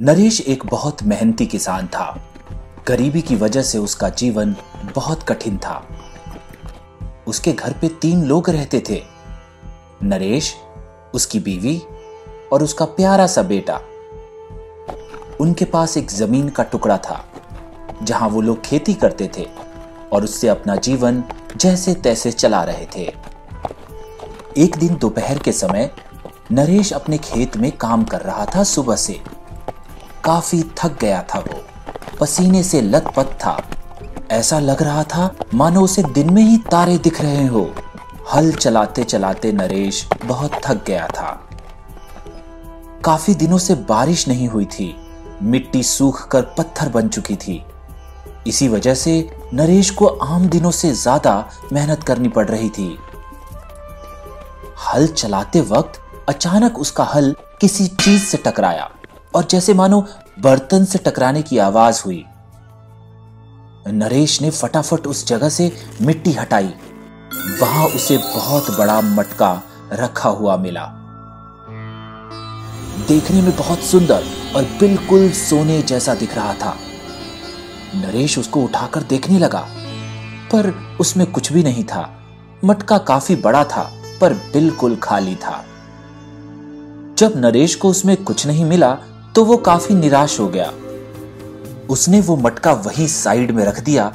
नरेश एक बहुत मेहनती किसान था। गरीबी की वजह से उसका जीवन बहुत कठिन था। उसके घर पे तीन लोग रहते थे। नरेश, उसकी बीवी और उसका प्यारा सा बेटा। उनके पास एक ज़मीन का टुकड़ा था, जहाँ वो लोग खेती करते थे और उससे अपना जीवन जैसे तैसे चला रहे थे। एक दिन दोपहर के समय, नरेश अपने खेत में काम कर रहा था सुबह से। काफ़ी थक गया था वो। पसीने से लथपथ था। ऐसा लग रहा था मानो उसे दिन में ही तारे दिख रहे हो। हल चलाते चलाते नरेश बहुत थक गया था। काफ़ी दिनों से बारिश नहीं हुई थी। मिट्टी सूख कर पत्थर बन चुकी थी। इसी वजह से नरेश को आम दिनों से ज़्यादा मेहनत करनी पड़ रही थी। हल चलाते वक्त अचानक उसका हल किसी चीज़ से टकराया। और जैसे मानो बर्तन से टकराने की आवाज़ हुई। नरेश ने फटाफट उस जगह से मिट्टी हटाई। वहाँ उसे बहुत बड़ा मटका रखा हुआ मिला। देखने में बहुत सुंदर और बिल्कुल सोने जैसा दिख रहा था। नरेश उसको उठाकर देखने लगा, पर उसमें कुछ भी नहीं था। मटका काफ़ी बड़ा था, पर बिल्कुल खाली था। जब नरेश को उसमें कुछ नहीं मिला तो वो काफ़ी निराश हो गया। उसने वो मटका वहीं साइड में रख दिया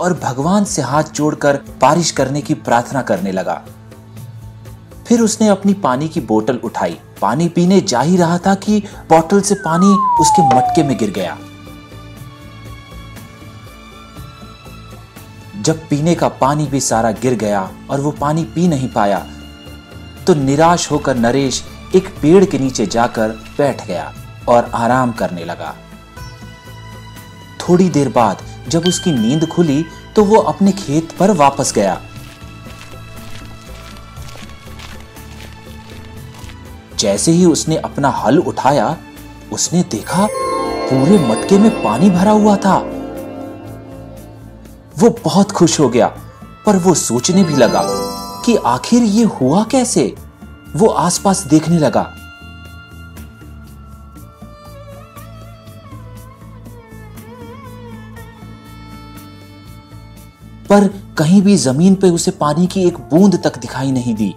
और भगवान से हाथ जोड़कर बारिश करने की प्रार्थना करने लगा। फिर उसने अपनी पानी की बोतल उठाई। पानी पीने जा ही रहा था कि बोतल से पानी उसके मटके में गिर गया। जब पीने का पानी भी सारा गिर गया और वो पानी पी नहीं पाया तो निराश होकर नरेश एक पेड़ के नीचे जाकर बैठ गया और आराम करने लगा। थोड़ी देर बाद जब उसकी नींद खुली तो वो अपने खेत पर वापस गया। जैसे ही उसने अपना हल उठाया, उसने देखा पूरे मटके में पानी भरा हुआ था। वो बहुत खुश हो गया, पर वो सोचने भी लगा कि आखिर ये हुआ कैसे? वो आसपास देखने लगा। पर कहीं भी ज़मीन पर उसे पानी की एक बूंद तक दिखाई नहीं दी।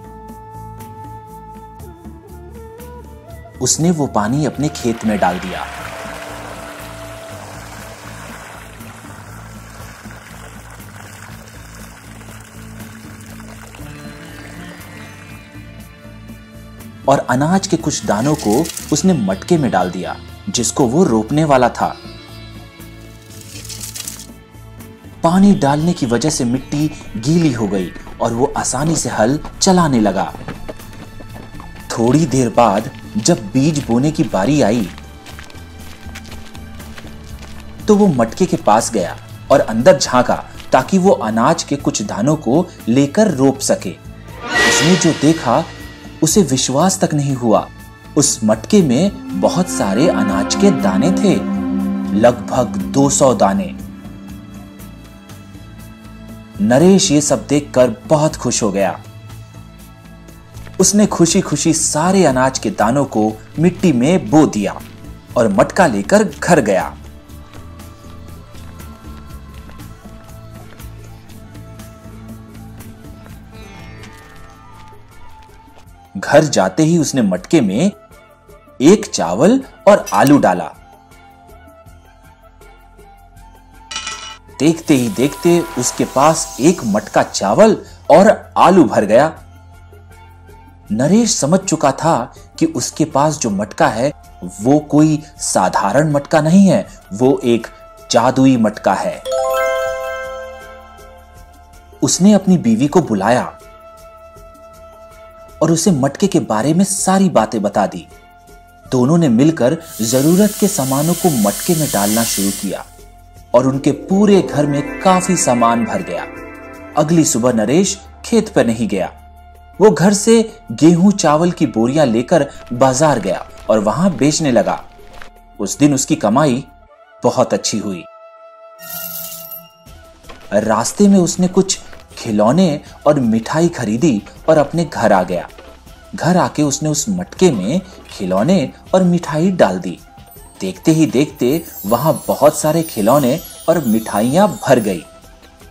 उसने वो पानी अपने खेत में डाल दिया। और अनाज के कुछ दानों को उसने मटके में डाल दिया, जिसको वो रोपने वाला था। पानी डालने की वजह से मिट्टी गीली हो गई और वो आसानी से हल चलाने लगा। थोड़ी देर बाद जब बीज बोने की बारी आई तो वो मटके के पास गया और अंदर झांका ताकि वो अनाज के कुछ दानों को लेकर रोप सके। उसने जो देखा उसे विश्वास तक नहीं हुआ। उस मटके में बहुत सारे अनाज के दाने थे। लगभग 200 दाने। नरेश ये सब देखकर बहुत खुश हो गया। उसने खुशी खुशी सारे अनाज के दानों को मिट्टी में बो दिया और मटका लेकर घर गया। घर जाते ही उसने मटके में एक चावल और आलू डाला। देखते ही देखते उसके पास एक मटका चावल और आलू भर गया। नरेश समझ चुका था कि उसके पास जो मटका है, वो कोई साधारण मटका नहीं है, वो एक जादुई मटका है। उसने अपनी बीवी को बुलाया। और उसे मटके के बारे में सारी बातें बता दी। दोनों ने मिलकर ज़रूरत के सामानों को मटके में डालना शुरू किया और उनके पूरे घर में काफ़ी सामान भर गया। अगली सुबह नरेश खेत पर नहीं गया। वो घर से गेहूँ चावल की बोरियाँ लेकर बाज़ार गया और वहाँ बेचने लगा। उस दिन उसकी कमाई बहुत अच्छी हुई। रास्ते में उसने कुछ खिलौने और मिठाई खरीदी और अपने घर आ गया। घर आके उसने उस मटके में खिलौने और मिठाई डाल दी। देखते ही देखते वहाँ बहुत सारे खिलौने और मिठाइयाँ भर गई।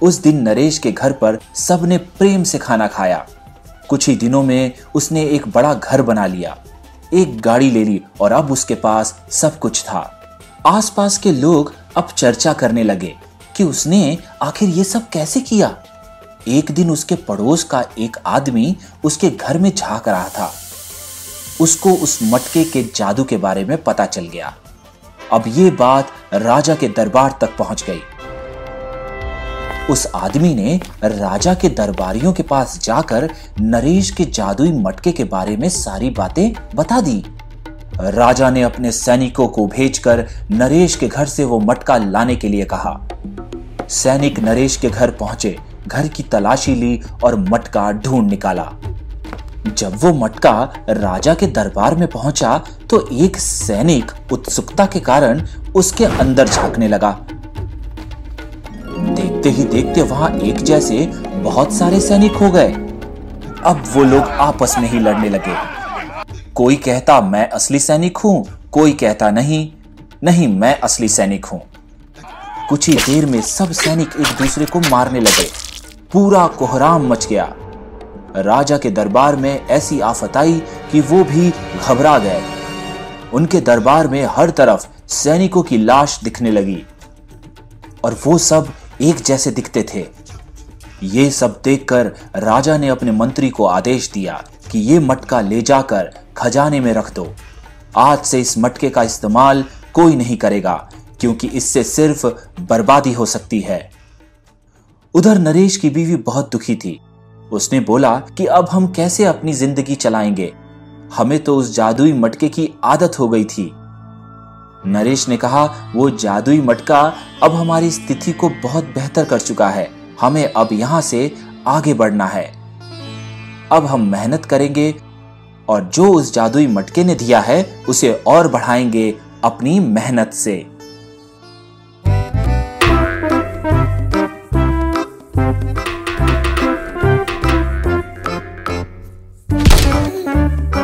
उस दिन नरेश के घर पर सबने प्रेम से खाना खाया। कुछ ही दिनों में उसने एक बड़ा घर बना लिया। एक गाड़ी ले ली और अब उसके पास सब कुछ था। आसपास के लोग अब चर्चा करने लगे कि उसने आखिर ये सब कैसे किया? एक दिन उसके पड़ोस का एक आदमी उसके घर में झाँक रहा था। उसको उस मटके के जादू के बारे में पता चल गया। अब ये बात राजा के दरबार तक पहुँच गई। उस आदमी ने राजा के दरबारियों के पास जाकर नरेश के जादुई मटके के बारे में सारी बातें बता दी। राजा ने अपने सैनिकों को भेजकर नरेश के घर से वो मटका लाने के लिए कहा। सैनिक नरेश के घर पहुँचे घर की तलाशी ली और मटका ढूंढ निकाला। जब वो मटका राजा के दरबार में पहुँचा तो एक सैनिक उत्सुकता के कारण उसके अंदर झांकने लगा। देखते ही देखते वहाँ एक जैसे बहुत सारे सैनिक हो गए। अब वो लोग आपस में ही लड़ने लगे। कोई कहता, मैं असली सैनिक हूँ, कोई कहता, नहीं नहीं, मैं असली सैनिक हूँ। कुछ ही देर में सब सैनिक एक दूसरे को मारने लगे। पूरा कोहराम मच गया। राजा के दरबार में ऐसी आफत आई कि वो भी घबरा गए। उनके दरबार में हर तरफ़ सैनिकों की लाश दिखने लगी और वो सब एक जैसे दिखते थे। ये सब देखकर राजा ने अपने मंत्री को आदेश दिया कि ये मटका ले जाकर खजाने में रख दो। आज से इस मटके का इस्तेमाल कोई नहीं करेगा, क्योंकि इससे सिर्फ़ बर्बादी हो सकती है। उधर नरेश की बीवी बहुत दुखी थी। उसने बोला कि अब हम कैसे अपनी ज़िंदगी चलाएँगे? हमें तो उस जादुई मटके की आदत हो गई थी। नरेश ने कहा, वो जादुई मटका अब हमारी स्थिति को बहुत बेहतर कर चुका है। हमें अब यहाँ से आगे बढ़ना है। अब हम मेहनत करेंगे और जो उस जादुई मटके ने दिया है, उसे और बढ़ाएँगे अपनी मेहनत से।